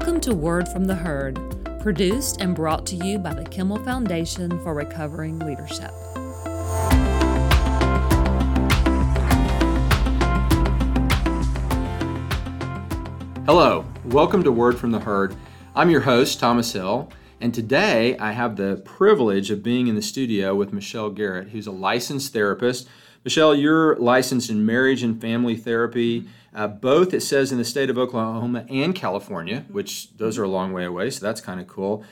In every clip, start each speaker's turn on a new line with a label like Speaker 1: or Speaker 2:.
Speaker 1: Welcome to Word from the Herd, produced and brought to you by the Kimmel Foundation for Recovering Leadership.
Speaker 2: Hello, welcome to Word from the Herd. I'm your host, Thomas Hill, and today I have the privilege of being in the studio with Michelle Garrett, who's a licensed therapist. Michelle, you're licensed in marriage and family therapy uh, both, it says, in the state of Oklahoma and California, which those are a long way away, so that's kind of cool.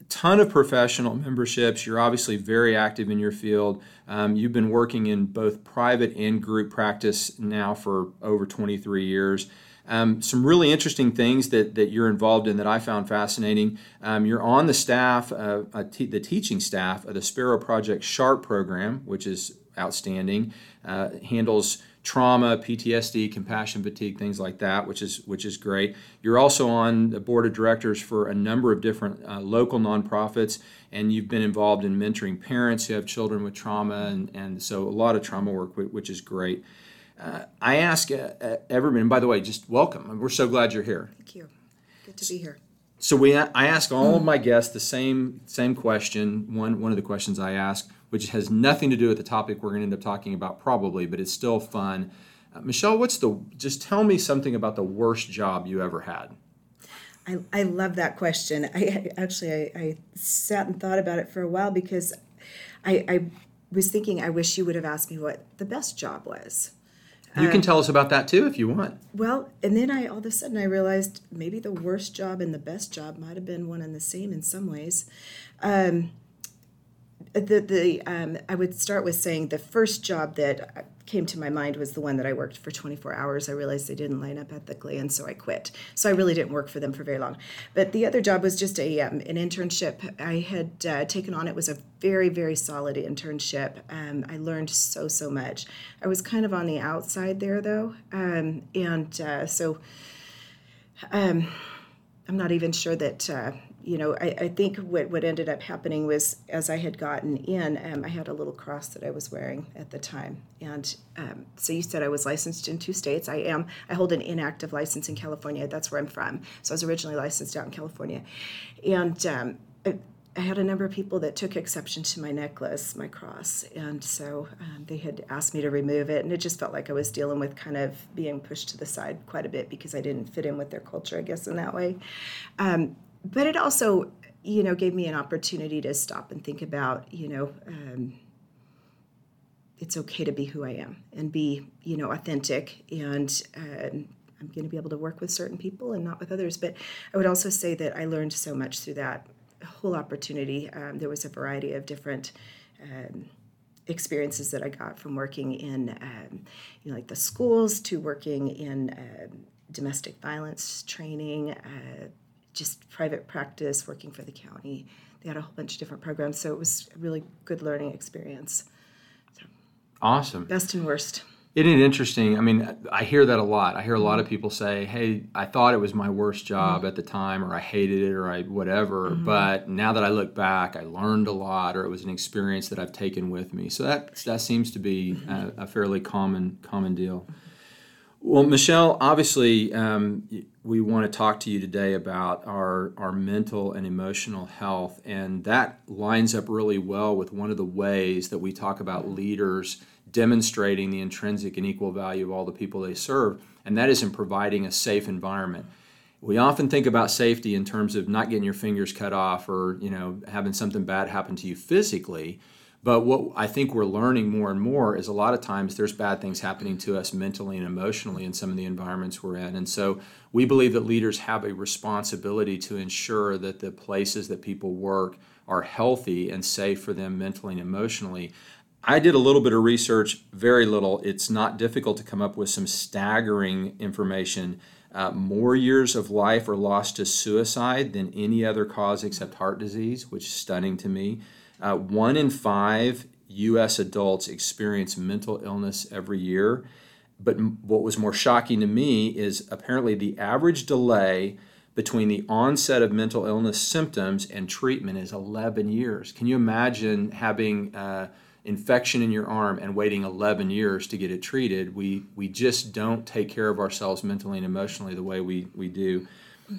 Speaker 2: A ton of professional memberships. You're obviously very active in your field. Um, you've been working in both private and group practice now for over 23 years. Um, some really interesting things that, that you're involved in that I found fascinating. Um, you're on the staff, uh, the teaching staff of the Sparrow Project SHARP program, which is outstanding. Uh, handles trauma, PTSD, compassion fatigue, things like that, which is which is great. You're also on the board of directors for a number of different uh, local nonprofits, and you've been involved in mentoring parents who have children with trauma, and, and so a lot of trauma work, which is great. Uh, I ask uh, uh everyone, and by the way, just welcome. We're so glad you're here.
Speaker 3: Thank you. Good to be here.
Speaker 2: So we, I ask all of my guests the same same question. One one of the questions I ask which has nothing to do with the topic we're going to end up talking about probably, but it's still fun. Uh, Michelle, what's the just tell me something about the worst job you ever had?
Speaker 3: I, I love that question. I actually I, I sat and thought about it for a while because I, I was thinking I wish you would have asked me what the best job was.
Speaker 2: You can um, tell us about that too if you want.
Speaker 3: Well, and then I all of a sudden I realized maybe the worst job and the best job might have been one and the same in some ways. Um, the the um, I would start with saying the first job that came to my mind was the one that I worked for 24 hours. I realized they didn't line up ethically, and so I quit. So I really didn't work for them for very long. But the other job was just a um, an internship I had uh, taken on. It was a very very solid internship. Um, I learned so so much. I was kind of on the outside there though, um, and uh, so. Um, I'm not even sure that uh, you know, I, I think what, what ended up happening was as I had gotten in, um, I had a little cross that I was wearing at the time. And um, so you said I was licensed in two states. I am. I hold an inactive license in California. That's where I'm from. So I was originally licensed out in California. And um, I, I had a number of people that took exception to my necklace, my cross, and so um, they had asked me to remove it, and it just felt like I was dealing with kind of being pushed to the side quite a bit because I didn't fit in with their culture, I guess, in that way. Um, but it also, you know, gave me an opportunity to stop and think about, you know, um, it's okay to be who I am and be, you know, authentic. And uh, I'm going to be able to work with certain people and not with others. But I would also say that I learned so much through that whole opportunity. Um, there was a variety of different. Um, experiences that I got from working in, um, you know, like the schools to working in uh, domestic violence training, uh, just private practice, working for the county. They had a whole bunch of different programs, so it was a really good learning experience. So,
Speaker 2: awesome.
Speaker 3: Best and worst.
Speaker 2: Isn't it interesting? I mean, I hear that a lot. I hear a lot of mm-hmm. people say, "Hey, I thought it was my worst job mm-hmm. at the time, or I hated it, or I whatever. Mm-hmm. But now that I look back, I learned a lot, or it was an experience that I've taken with me." So that that seems to be mm-hmm. a, a, fairly common common deal. Well, Michelle, obviously, um, we want to talk to you today about our, our mental and emotional health, and that lines up really well with one of the ways that we talk about leaders demonstrating the intrinsic and equal value of all the people they serve, and that is in providing a safe environment. We often think about safety in terms of not getting your fingers cut off or you know having something bad happen to you physically, but what I think we're learning more and more is a lot of times there's bad things happening to us mentally and emotionally in some of the environments we're in. And so we believe that leaders have a responsibility to ensure that the places that people work are healthy and safe for them mentally and emotionally. I did a little bit of research, very little. It's not difficult to come up with some staggering information. Uh, more years of life are lost to suicide than any other cause except heart disease, which is stunning to me. Uh, one in five U.S. adults experience mental illness every year. But what was more shocking to me is apparently the average delay between the onset of mental illness symptoms and treatment is 11 years. Can you imagine having uh, infection in your arm and waiting 11 years to get it treated? We, we just don't take care of ourselves mentally and emotionally the way we, we do.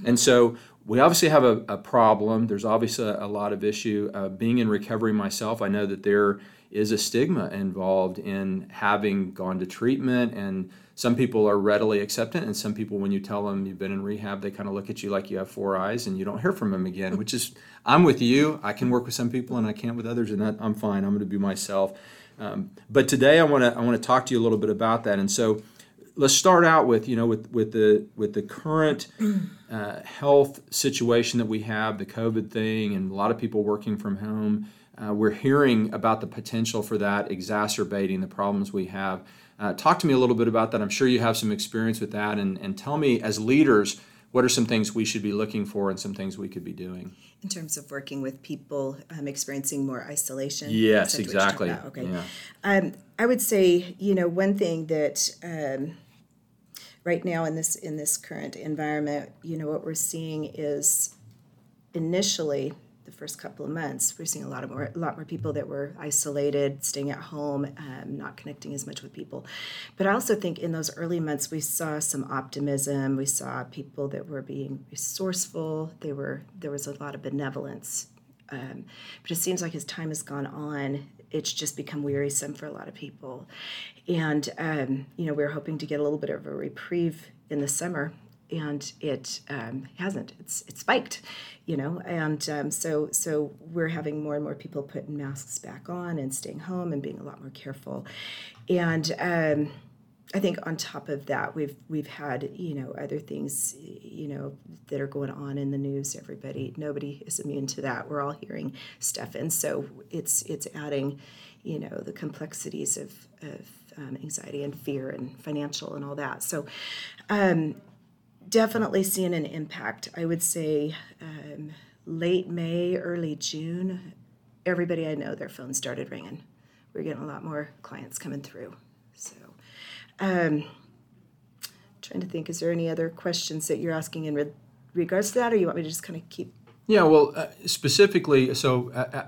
Speaker 2: And so we obviously have a, a problem. There's obviously a, a lot of issue. Uh, being in recovery myself, I know that there is a stigma involved in having gone to treatment and some people are readily acceptant and some people when you tell them you've been in rehab they kind of look at you like you have four eyes and you don't hear from them again which is i'm with you i can work with some people and i can't with others and that, i'm fine i'm going to be myself um, but today i want to i want to talk to you a little bit about that and so let's start out with you know with with the with the current uh, health situation that we have the covid thing and a lot of people working from home uh, we're hearing about the potential for that exacerbating the problems we have. Uh, talk to me a little bit about that. I'm sure you have some experience with that, and, and tell me, as leaders, what are some things we should be looking for and some things we could be doing?
Speaker 3: In terms of working with people um, experiencing more isolation?
Speaker 2: Yes, exactly.
Speaker 3: Okay. Yeah. Um, I would say, you know, one thing that um, right now in this in this current environment, you know, what we're seeing is initially the first couple of months, we're seeing a lot of more, a lot more people that were isolated, staying at home, um, not connecting as much with people. But I also think in those early months, we saw some optimism. We saw people that were being resourceful. They were there was a lot of benevolence. Um, but it seems like as time has gone on, it's just become wearisome for a lot of people. And um, you know, we we're hoping to get a little bit of a reprieve in the summer and it um, hasn't. It's it spiked, you know, and um, so so we're having more and more people putting masks back on and staying home and being a lot more careful, and. I think on top of that, we've we've had you know other things you know that are going on in the news. Everybody, nobody is immune to that. We're all hearing stuff, and so it's it's adding, you know, the complexities of of um, anxiety and fear and financial and all that. So, um, definitely seeing an impact. I would say um, late May, early June, everybody I know, their phone started ringing. We're getting a lot more clients coming through. So, um, trying to think, is there any other questions that you're asking in re- regards to that, or you want me to just kind of keep?
Speaker 2: Yeah, well, uh, specifically, so uh, uh,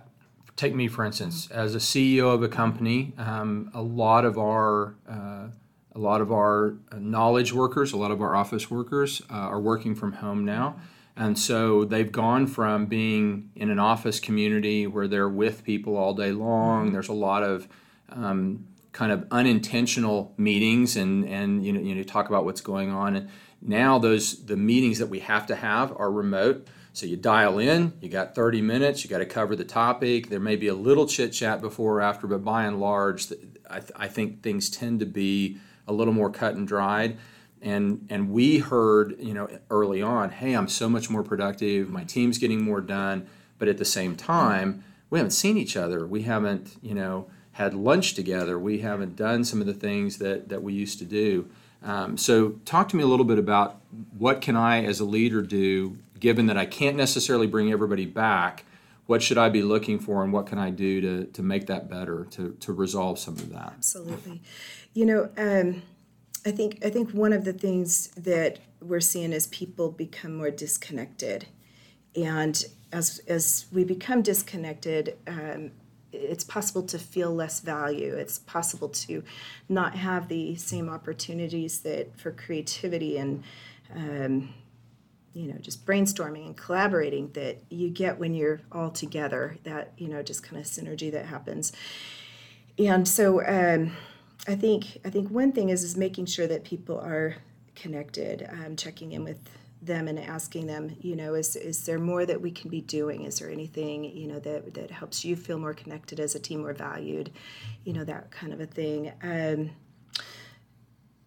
Speaker 2: take me for instance, as a CEO of a company, um, a lot of our uh, a lot of our knowledge workers, a lot of our office workers uh, are working from home now. And so they've gone from being in an office community where they're with people all day long. There's a lot of um, kind of unintentional meetings, and and you know you know talk about what's going on. And now those the meetings that we have to have are remote. So you dial in, you got 30 minutes, you got to cover the topic. There may be a little chit chat before or after, but by and large, I, th- I think things tend to be a little more cut and dried and and we heard you know early on hey i'm so much more productive my team's getting more done but at the same time we haven't seen each other we haven't you know had lunch together we haven't done some of the things that that we used to do. Um, so talk to me a little bit about what can i as a leader do given that i can't necessarily bring everybody back what should i be looking for and what can i do to, to make that better to, to resolve some of that?
Speaker 3: Absolutely. You know, um, I think I think one of the things that we're seeing is people become more disconnected, and as as we become disconnected, um, it's possible to feel less value. It's possible to not have the same opportunities that for creativity and um, you know just brainstorming and collaborating that you get when you're all together. That you know just kind of synergy that happens, and so. Um, I think I think one thing is is making sure that people are connected, um, checking in with them and asking them, you know, is is there more that we can be doing? Is there anything you know that that helps you feel more connected as a team, more valued, you know, that kind of a thing. Um,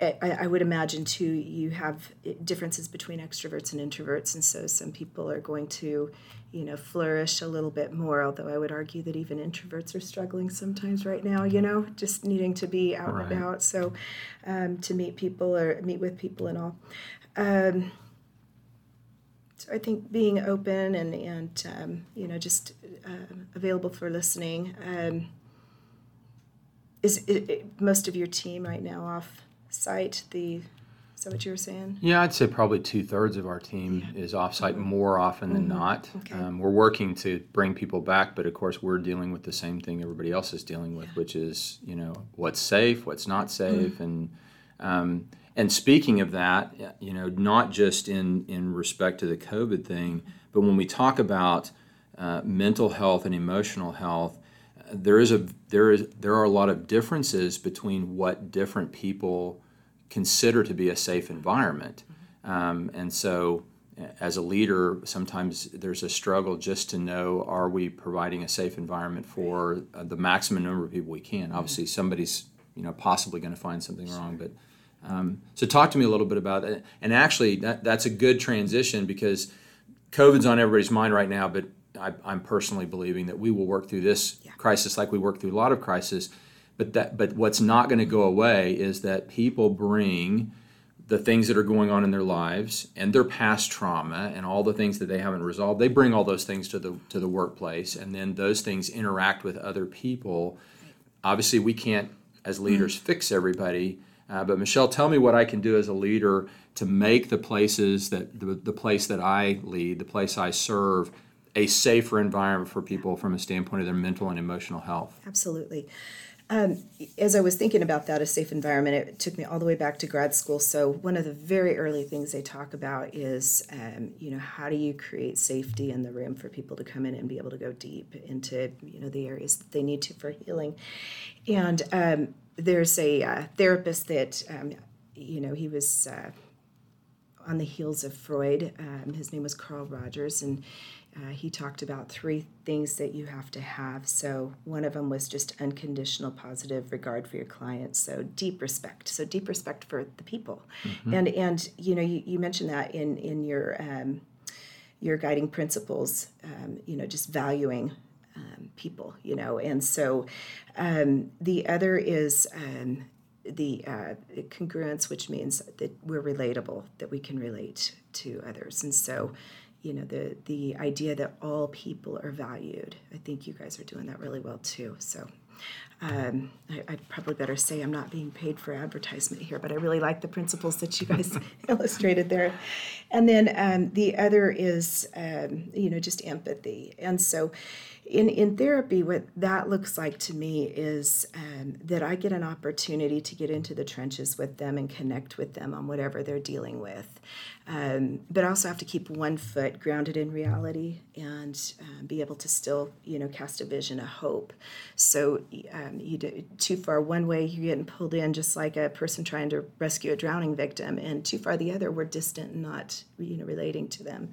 Speaker 3: I, I, would imagine too you have differences between extroverts and introverts and so some people are going to you know flourish a little bit more although i would argue that even introverts are struggling sometimes right now you know just needing to be out right. and about so um, to meet people or meet with people and all um, i think being open and and um, you know just uh, available for listening um, is it, it, most of your team right now off site the is that what you were saying?
Speaker 2: Yeah, I'd say probably two thirds of our team yeah. is offsite more often mm-hmm. than not. Okay. Um, we're working to bring people back, but of course we're dealing with the same thing everybody else is dealing with, yeah. which is you know what's safe, what's not safe, mm-hmm. and um, and speaking of that, you know, not just in in respect to the COVID thing, but when we talk about uh, mental health and emotional health, there is a there is there are a lot of differences between what different people consider to be a safe environment, um, and so as a leader, sometimes there's a struggle just to know are we providing a safe environment for uh, the maximum number of people we can. Obviously, somebody's you know possibly going to find something wrong, but um, so talk to me a little bit about that. And actually, that, that's a good transition because COVID's on everybody's mind right now, but I, am personally believing that we will work through this yeah. crisis like we work through a lot of crises. But that, but what's not going to go away is that people bring the things that are going on in their lives and their past trauma and all the things that they haven't resolved. They bring all those things to the to the workplace, and then those things interact with other people. Obviously, we can't, as leaders, mm-hmm. fix everybody uh, but Michelle, tell me what I can do as a leader to make the places that the, the place that I lead, the place I serve, a safer environment for people from a standpoint of their mental and emotional health.
Speaker 3: Absolutely. Um, as I was thinking about that, a safe environment, it took me all the way back to grad school. So one of the very early things they talk about is, um, you know, how do you create safety in the room for people to come in and be able to go deep into, you know, the areas that they need to for healing. And um, there's a uh, therapist that um, you know he was uh, on the heels of Freud. Um, his name was Carl Rogers, and uh, he talked about three things that you have to have. So one of them was just unconditional positive regard for your clients. So deep respect. So deep respect for the people, mm-hmm. and and you know you, you mentioned that in in your um, your guiding principles. Um, you know just valuing um, people, you know. And so um, the other is um, the uh, congruence, which means that we're relatable, that we can relate to others. And so, you know, the the idea that all people are valued. I think you guys are doing that really well too. So. Um, I, I, probably better say I'm not being paid for advertisement here, but I really like the principles that you guys illustrated there. And then um, the other is, um, you know, just empathy. And so, in, in therapy, what that looks like to me is um, that I get an opportunity to get into the trenches with them and connect with them on whatever they're dealing with. Um, but I also have to keep one foot grounded in reality and uh, be able to still, you know, cast a vision, a hope. So um, you do too far one way, you're getting pulled in just like a person trying to rescue a drowning victim, and too far the other, we're distant not, you know, relating to them.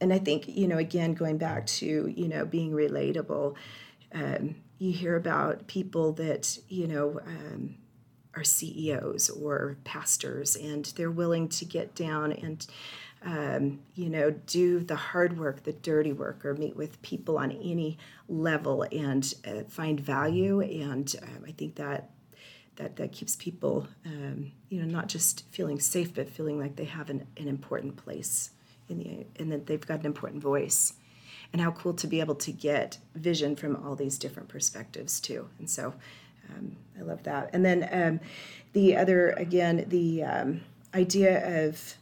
Speaker 3: And I think you know again going back to you know being relatable, um, you hear about people that you know um, are CEOs or pastors, and they're willing to get down and um, you know do the hard work, the dirty work, or meet with people on any level and uh, find value. And um, I think that that that keeps people um, you know not just feeling safe, but feeling like they have an, an important place the and that they've got an important voice. And how cool to be able to get vision from all these different perspectives too. And so um, i love that. And then um, the other again the um, idea of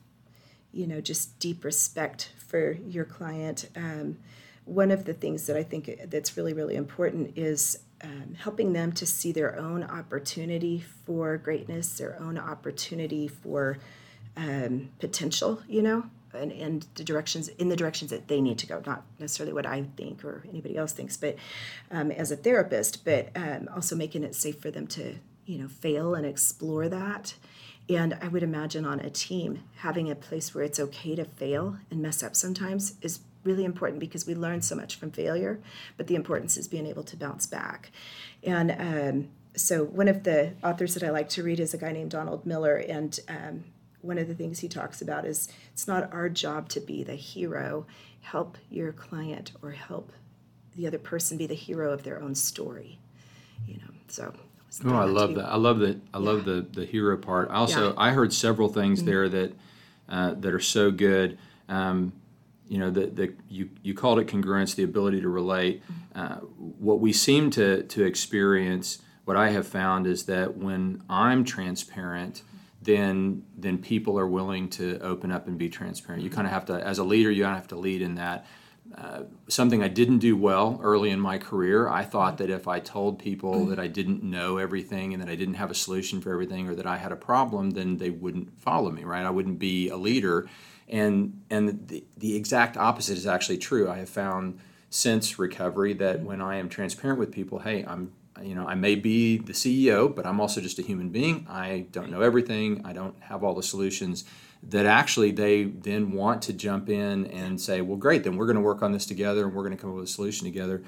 Speaker 3: you know just deep respect for your client um, one of the things that i think that's really really important is um, helping them to see their own opportunity for greatness their own opportunity for um, potential you know and, and the directions in the directions that they need to go not necessarily what i think or anybody else thinks but um, as a therapist but um, also making it safe for them to you know fail and explore that. And i would imagine on a team having a place where it's okay to fail and mess up sometimes is really important because we learn so much from failure but the importance is being able to bounce back. And um, so one of the authors that i like to read is a guy named donald miller and um, one of the things he talks about is it's not our job to be the hero. Help your client or help the other person be the hero of their own story. You know, so.
Speaker 2: Oh, I love that. I love that. I yeah. love the the hero part. Also, yeah. I heard several things mm-hmm. there that uh, that are so good. Um, you know, the, the you you called it congruence, the ability to relate. Mm-hmm. Uh, what we seem to to experience, what I have found is that when I'm transparent then then people are willing to open up and be transparent. You kind of have to, as a leader, you have to lead in that. uh, something I didn't do well early in my career. I thought that if I told people that I didn't know everything and that I didn't have a solution for everything or that I had a problem, then they wouldn't follow me, right? I wouldn't be a leader. And and the, the exact opposite is actually true. I have found since recovery that when I am transparent with people, hey, I'm you know, I may be the CEO, but I'm also just a human being. I don't know everything. I don't have all the solutions that actually they then want to jump in and say, well, great, then we're going to work on this together and we're going to come up with a solution together.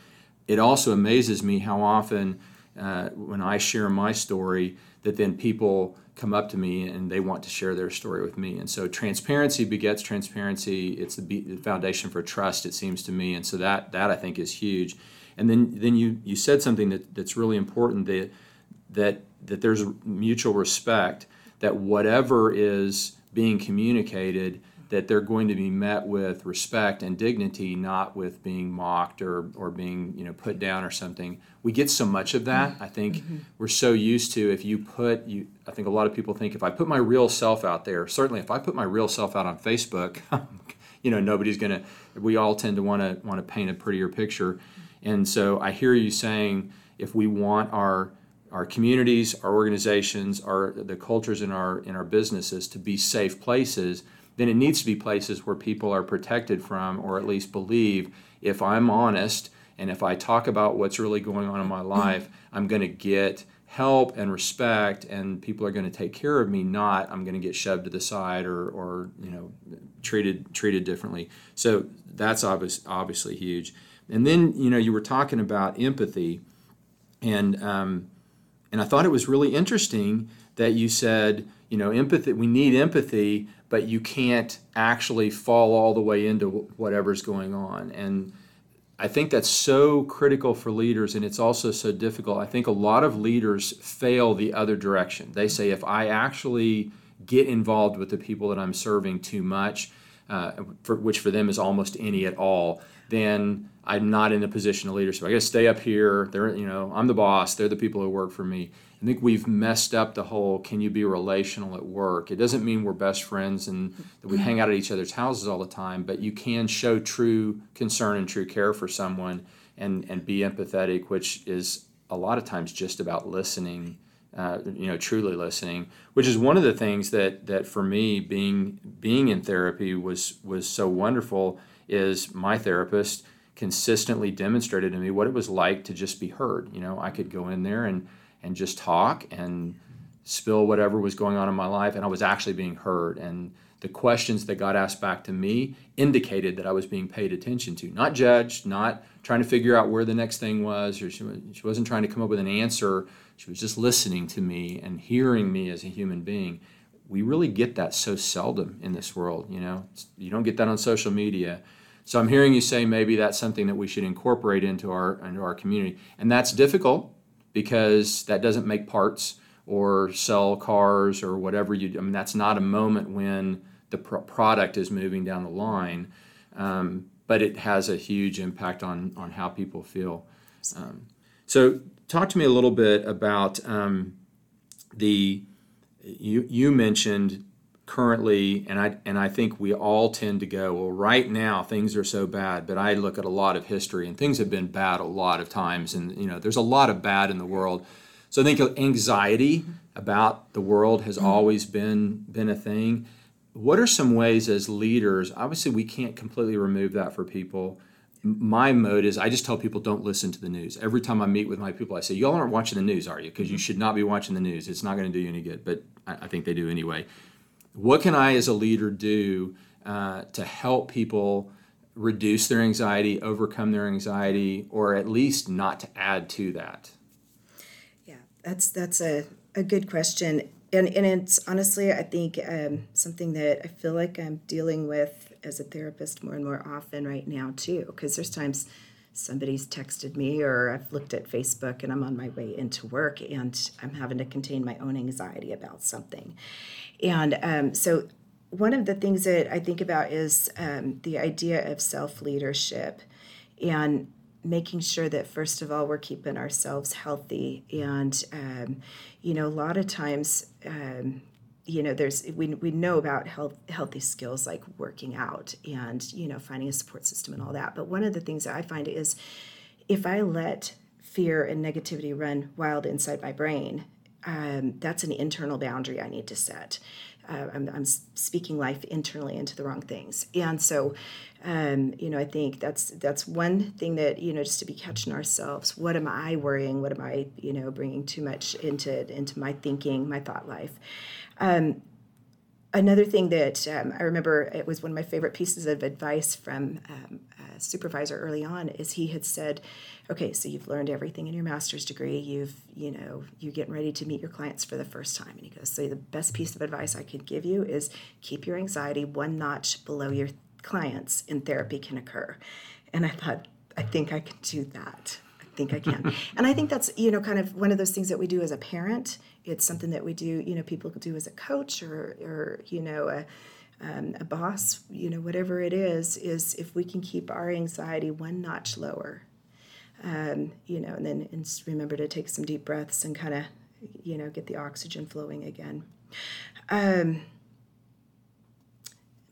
Speaker 2: It also amazes me how often uh, when I share my story, that then people come up to me and they want to share their story with me. And so transparency begets transparency. It's the, foundation for trust, it seems to me. And so that that I think is huge. And then then you you said something that, that's really important that that that there's mutual respect that whatever is being communicated that they're going to be met with respect and dignity, not with being mocked or, or being you know put down or something. We get so much of that. I think mm-hmm. we're so used to if you put you. I think a lot of people think if I put my real self out there, certainly if I put my real self out on Facebook, you know nobody's gonna. We all tend to want to want to paint a prettier picture, and so I hear you saying if we want our our communities, our organizations, our the cultures in our in our businesses to be safe places, then it needs to be places where people are protected from, or at least believe if I'm honest and if I talk about what's really going on in my mm-hmm. life, I'm going to get help and respect, and people are going to take care of me. Not I'm going to get shoved to the side or or you know treated treated differently. So that's obvious, obviously huge. And then you know you were talking about empathy, and um, and I thought it was really interesting that you said, you know, empathy, we need empathy, but you can't actually fall all the way into whatever's going on. And I think that's so critical for leaders, and it's also so difficult. I think a lot of leaders fail the other direction. They say, if I actually get involved with the people that I'm serving too much, uh, for, which for them is almost any at all, then I'm not in a position of leadership. I got to stay up here. They're, you know, I'm the boss. They're the people who work for me. I think we've messed up the whole can you be relational at work? It doesn't mean we're best friends and that we hang out at each other's houses all the time, but you can show true concern and true care for someone and, and be empathetic, which is a lot of times just about listening, uh, you know, truly listening, which is one of the things that, that for me being, being in therapy was, was so wonderful is my therapist consistently demonstrated to me what it was like to just be heard. You know, I could go in there and and just talk and spill whatever was going on in my life, and I was actually being heard. And the questions that got asked back to me indicated that I was being paid attention to, not judged, not trying to figure out where the next thing was, or she, she wasn't trying to come up with an answer. She was just listening to me and hearing me as a human being. We really get that so seldom in this world, you know. You don't get that on social media so I'm hearing you say maybe that's something that we should incorporate into our into our community, and that's difficult because that doesn't make parts or sell cars or whatever you. I mean, that's not a moment when the pro- product is moving down the line, um, but it has a huge impact on on how people feel. Um, so, talk to me a little bit about um, the. You you mentioned currently and I and I think we all tend to go well right now things are so bad but I look at a lot of history and things have been bad a lot of times and you know there's a lot of bad in the world so I think anxiety about the world has mm-hmm. always been been a thing what are some ways as leaders obviously we can't completely remove that for people my mode is I just tell people don't listen to the news. Every time I meet with my people, I say, Y'all aren't watching the news, are you? Because you mm-hmm. should not be watching the news. It's not going to do you any good. But I, I think they do anyway what can I as a leader do uh, to help people reduce their anxiety, overcome their anxiety, or at least not to add to that?
Speaker 3: Yeah, that's that's a, a good question. And, and it's honestly, I think, um, something that I feel like I'm dealing with as a therapist more and more often right now, too, because there's times somebody's texted me or I've looked at Facebook and I'm on my way into work and I'm having to contain my own anxiety about something. And um, so, one of the things that I think about is um, the idea of self leadership and making sure that, first of all, we're keeping ourselves healthy. And, um, you know, a lot of times, um, you know there's we, we know about health, healthy skills like working out and you know finding a support system and all that. But one of the things that i find is if i let fear and negativity run wild inside my brain um, that's an internal boundary i need to set. Uh, I'm, I'm, speaking life internally into the wrong things. And so um, you know i think that's that's one thing that you know just to be catching ourselves what am i worrying? What am i you know bringing too much into into my thinking my thought life um, another thing that um, I remember it was one of my favorite pieces of advice from um, a supervisor early on is he had said, "Okay, so you've learned everything in your master's degree. You've you know you're getting ready to meet your clients for the first time." And he goes, "So the best piece of advice I could give you is keep your anxiety one notch below your clients, and therapy can occur." And I thought, I think I can do that. I think I can. and I think that's you know kind of one of those things that we do as a parent it's something that we do you know people do as a coach or or you know a um, a boss you know whatever it is is if we can keep our anxiety one notch lower um, you know and then and remember to take some deep breaths and kind of you know get the oxygen flowing again um,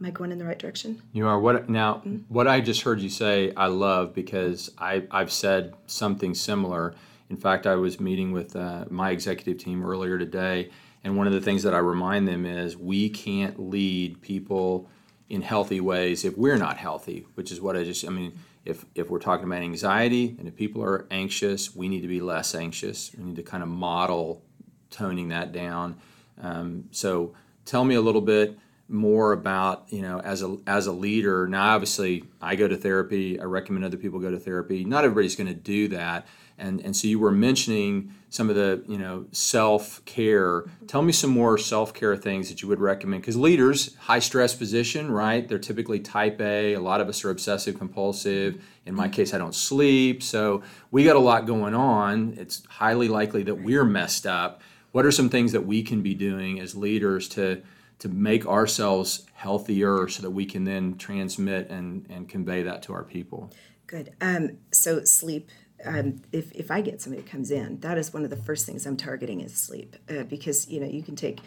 Speaker 3: Am I going in the right direction?
Speaker 2: You are. What now? Mm-hmm. What I just heard you say, I love because I I've said something similar in fact, I was meeting with uh, my executive team earlier today, and one of the things that I remind them is we can't lead people in healthy ways if we're not healthy, which is what I just, I mean, if, if we're talking about anxiety and if people are anxious, we need to be less anxious. We need to kind of model toning that down. Um, so tell me a little bit more about you know as a as a leader now obviously i go to therapy i recommend other people go to therapy not everybody's going to do that and and so you were mentioning some of the you know self care. Tell me some more self care things that you would recommend because leaders, high stress position, right? They're typically type A. A lot of us are obsessive compulsive. In my case, I don't sleep, so we got a lot going on. It's highly likely that we're messed up. What are some things that we can be doing as leaders to to make ourselves healthier so that we can then transmit and, and convey that to our people?
Speaker 3: Good. Um, so sleep um, if, if I get somebody comes in, that is one of the first things I'm targeting is sleep uh, because you know you can take.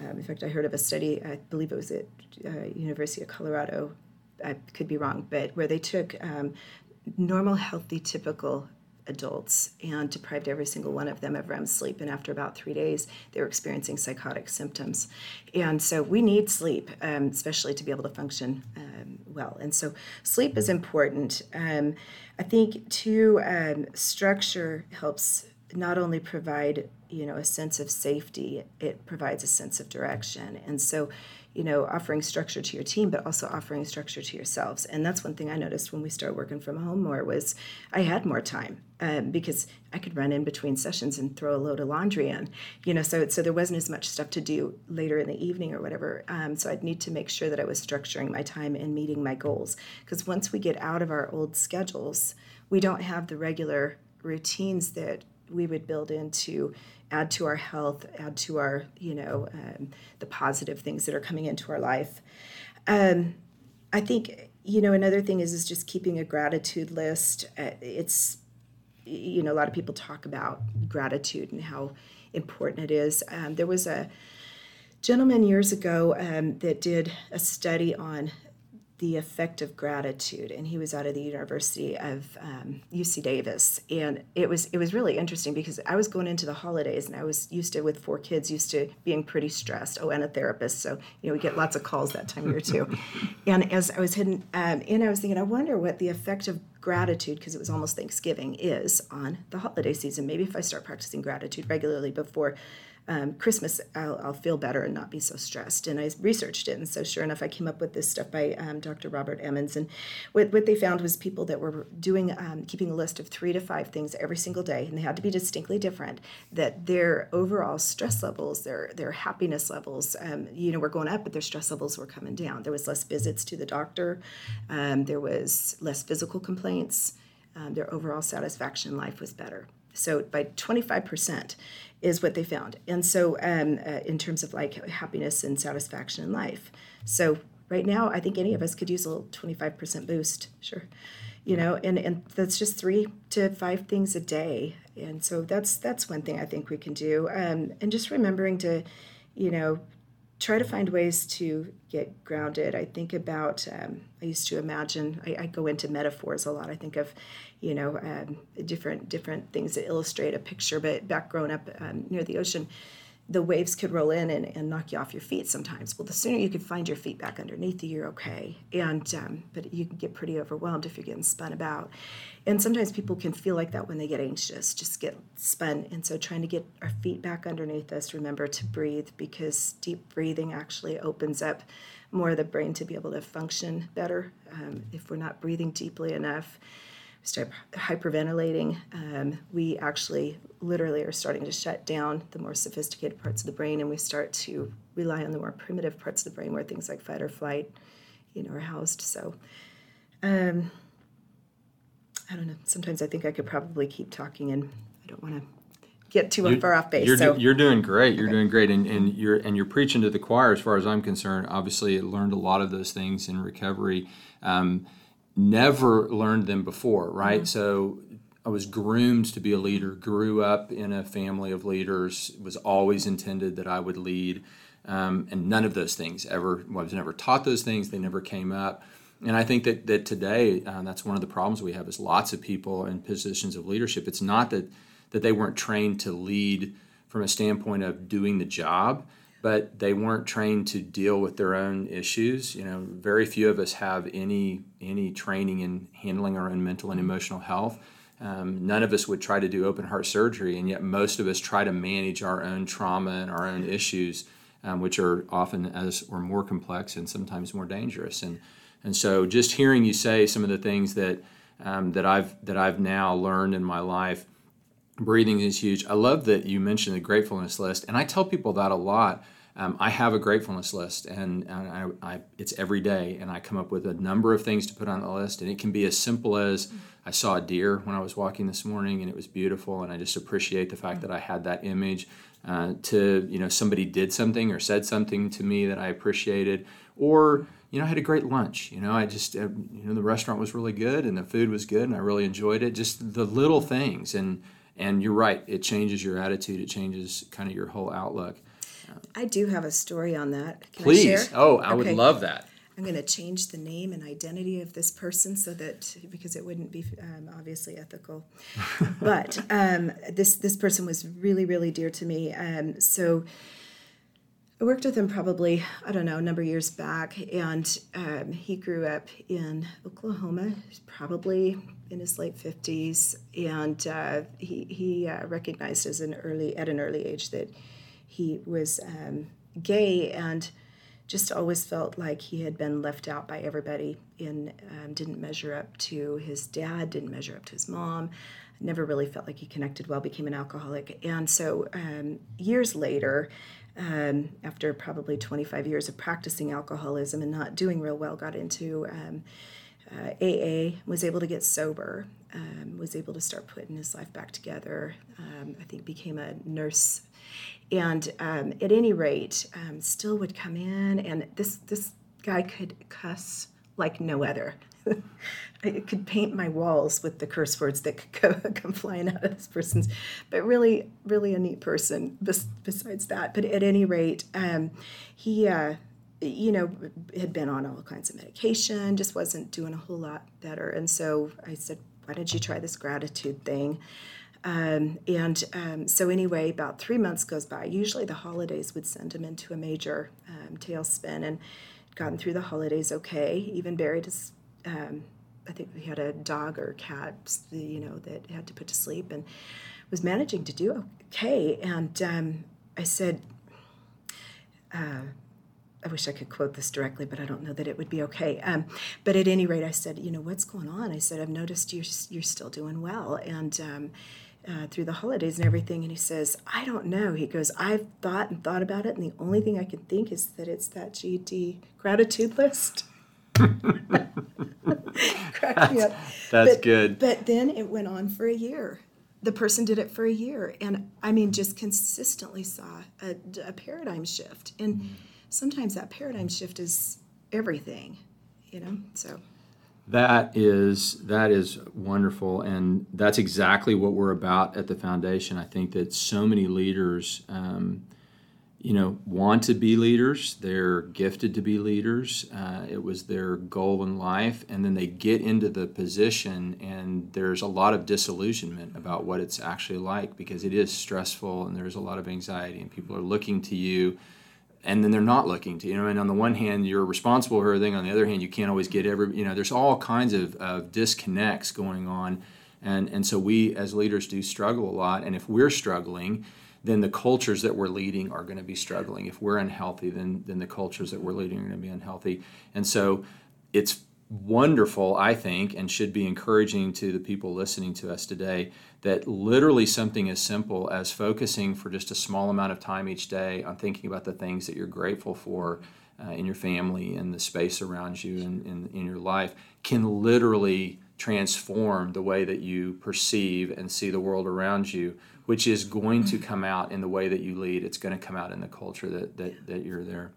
Speaker 3: Um, in fact, I heard of a study. I believe it was at uh, University of Colorado. I could be wrong, but where they took um, normal, healthy, typical adults and deprived every single one of them of REM sleep. And after about three days, they were experiencing psychotic symptoms. And so we need sleep, um, especially to be able to function um, well. And so sleep is important. Um, I think too, um, structure helps not only provide you know a sense of safety, it provides a sense of direction. And so you know, offering structure to your team, but also offering structure to yourselves. And that's one thing I noticed when we started working from home more was I had more time um, because I could run in between sessions and throw a load of laundry in, you know. So so there wasn't as much stuff to do later in the evening or whatever. Um, so I'd need to make sure that I was structuring my time and meeting my goals because once we get out of our old schedules, we don't have the regular routines that we would build into add to our health, add to our, you know, um, the positive things that are coming into our life. Um, I think, you know, another thing is is just keeping a gratitude list. Uh, it's, you know, a lot of people talk about gratitude and how important it is. Um, there was a gentleman years ago um, that did a study on the effect of gratitude and he was out of the university of um, uc davis. And it was it was really interesting because i was going into the holidays and i was used to with four kids used to being pretty stressed. Oh and a therapist so you know we get lots of calls that time of year too. And as i was heading um, in i was thinking i wonder what the effect of gratitude because it was almost thanksgiving is on the holiday season. Maybe if i start practicing gratitude regularly before um, Christmas, I'll, I'll, feel better and not be so stressed. And I researched it, and so sure enough, I came up with this stuff by um, Dr. Robert Emmons. And what, what they found was people that were doing, um, keeping a list of three to five things every single day, and they had to be distinctly different, that their overall stress levels, their, their happiness levels, um, you know, were going up, but their stress levels were coming down. There was less visits to the doctor, um, there was less physical complaints, um, their overall satisfaction in life was better. So by 25% is what they found. And so, um, uh, in terms of like happiness and satisfaction in life. So, right now, I think any of us could use a little 25% boost, sure. You know, and, and that's just three to five things a day. And so that's that's one thing I think we can do. Um, and just remembering to, you know, try to find ways to get grounded. I think about, um, I used to imagine, I, I, go into metaphors a lot. I think of, you know, um, different different things that illustrate a picture. But back growing up um, near the ocean, the waves could roll in and, and knock you off your feet sometimes. Well, the sooner you can find your feet back underneath you, you're okay. And um, but you can get pretty overwhelmed if you're getting spun about. And sometimes people can feel like that when they get anxious, just get spun. And so trying to get our feet back underneath us, remember to breathe because deep breathing actually opens up more of the brain to be able to function better. Um, if we're not breathing deeply enough, start hyperventilating, um, we actually literally are starting to shut down the more sophisticated parts of the brain, and we start to rely on the more primitive parts of the brain where things like fight or flight, you know, are housed. So, um, I don't know. Sometimes I think I could probably keep talking, and I don't want to get too you're, far off base.
Speaker 2: You're,
Speaker 3: so.
Speaker 2: do, you're doing great. You're okay. doing great, and, and you're and you're preaching to the choir as far as I'm concerned. Obviously, I learned a lot of those things in recovery. Um, never learned them before, right? Mm-hmm. So I was groomed to be a leader, grew up in a family of leaders, was always intended that I would lead. Um, and none of those things ever, well, I was never taught those things, they never came up. And I think that, that today, uh, that's one of the problems we have is lots of people in positions of leadership. It's not that, that they weren't trained to lead from a standpoint of doing the job but they weren't trained to deal with their own issues. You know, very few of us have any any training in handling our own mental and emotional health. Um, none of us would try to do open heart surgery, and yet most of us try to manage our own trauma and our own issues, um, which are often as or more complex and sometimes more dangerous. And and so, just hearing you say some of the things that um, that I've that I've now learned in my life breathing is huge. I love that you mentioned the gratefulness list, and I tell people that a lot. Um, I have a gratefulness list, and, and I, I, it's every day, and I come up with a number of things to put on the list, and it can be as simple as I saw a deer when I was walking this morning, and it was beautiful, and I just appreciate the fact that I had that image. Uh, to you know, somebody did something or said something to me that I appreciated, or you know, I had a great lunch. You know, I just uh, you know the restaurant was really good, and the food was good, and I really enjoyed it. Just the little things and and you're right it changes your attitude it changes kind of your whole outlook.
Speaker 3: I do have a story on that.
Speaker 2: Can please. I oh i okay. would love that.
Speaker 3: I'm going to change the name and identity of this person so that because it wouldn't be um, obviously ethical. But um, this this person was really really dear to me. Um, so I worked with him probably, I don't know, a number of years back, and um, he grew up in Oklahoma, probably in his late 50s, and uh, he, he uh, recognized as an early, at an early age that he was um, gay and just always felt like he had been left out by everybody and um, didn't measure up to his dad, didn't measure up to his mom, never really felt like he connected well, became an alcoholic. And so um, years later, um, after probably 25 years of practicing alcoholism and not doing real well, got into um, uh, AA, was able to get sober, um, was able to start putting his life back together. Um, I think became a nurse, and um, at any rate, um, still would come in, and this this guy could cuss like no other. I could paint my walls with the curse words that could come flying out of this person's, but really, really a neat person. Bes- besides that, but at any rate, um, he, uh, you know, had been on all kinds of medication, just wasn't doing a whole lot better. And so I said, "Why don't you try this gratitude thing?" Um, and um, so anyway, about three months goes by. Usually the holidays would send him into a major um, tailspin, and gotten through the holidays okay. Even buried his um, I think we had a dog or cat, you know, that had to put to sleep and was managing to do okay. And um, I said, uh, I wish I could quote this directly, but I don't know that it would be okay. Um, but at any rate, I said, you know, what's going on? I said, I've noticed you're you're still doing well, and um, uh, through the holidays and everything. And he says, I don't know. He goes, I've thought and thought about it, and the only thing I can think is that it's that GD gratitude list.
Speaker 2: Cracked me up. That's
Speaker 3: but,
Speaker 2: good.
Speaker 3: But then it went on for a year. The person did it for a year, and I mean, just consistently saw a, a paradigm shift. And mm-hmm. sometimes that paradigm shift is everything, you know. So
Speaker 2: that is that is wonderful, and that's exactly what we're about at the foundation. I think that so many leaders. Um, you know, want to be leaders. They're gifted to be leaders. Uh, it was their goal in life. And then they get into the position, and there's a lot of disillusionment about what it's actually like because it is stressful and there's a lot of anxiety, and people are looking to you. And then they're not looking to you know. And on the one hand, you're responsible for everything. On the other hand, you can't always get every. You know, there's all kinds of, of disconnects going on, and and so we as leaders do struggle a lot. And if we're struggling, then the cultures that we're leading are going to be struggling. If we're unhealthy, then then the cultures that we're leading are going to be unhealthy. And so it's wonderful, I think, and should be encouraging to the people listening to us today that literally something as simple as focusing for just a small amount of time each day on thinking about the things that you're grateful for uh, in your family and the space around you and in, your life can literally transform the way that you perceive and see the world around you which is going to come out in the way that you lead. It's going to come out in the culture that, that, that you're there.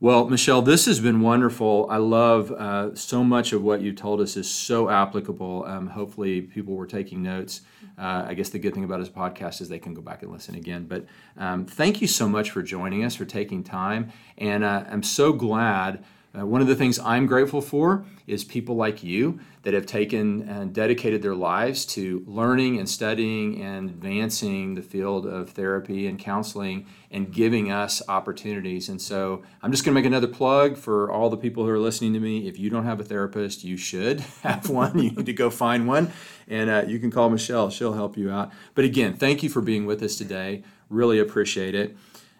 Speaker 2: Well, Michelle, this has been wonderful. I love uh, so much of what you told us is so applicable. Um, hopefully, people were taking notes. Uh, I guess the good thing about this podcast is they can go back and listen again. But um, thank you so much for joining us, for taking time. And uh, I'm so glad uh, one of the things I'm grateful for is people like you that have taken and dedicated their lives to learning and studying and advancing the field of therapy and counseling and giving us opportunities. And so I'm just going to make another plug for all the people who are listening to me. If you don't have a therapist, you should have one. you need to go find one. And uh, you can call Michelle, she'll help you out. But again, thank you for being with us today. Really appreciate it.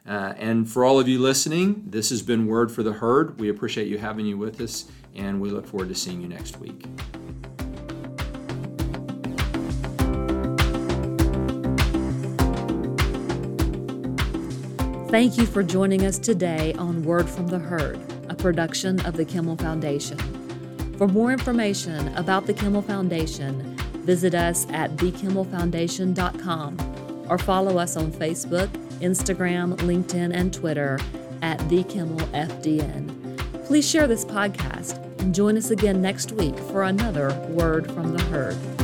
Speaker 2: Uh, and for all of you listening, this has been Word for the Herd. We appreciate you having you with us, and we look forward to seeing you next week.
Speaker 1: Thank you for joining us today on Word from the Herd, a production of the Kimmel Foundation. For more information about the Kimmel Foundation, visit us at thekimmelfoundation.com or follow us on Facebook Instagram, LinkedIn, and Twitter at The Kimmel FDN. Please share this podcast and join us again next week for another Word from the Herd.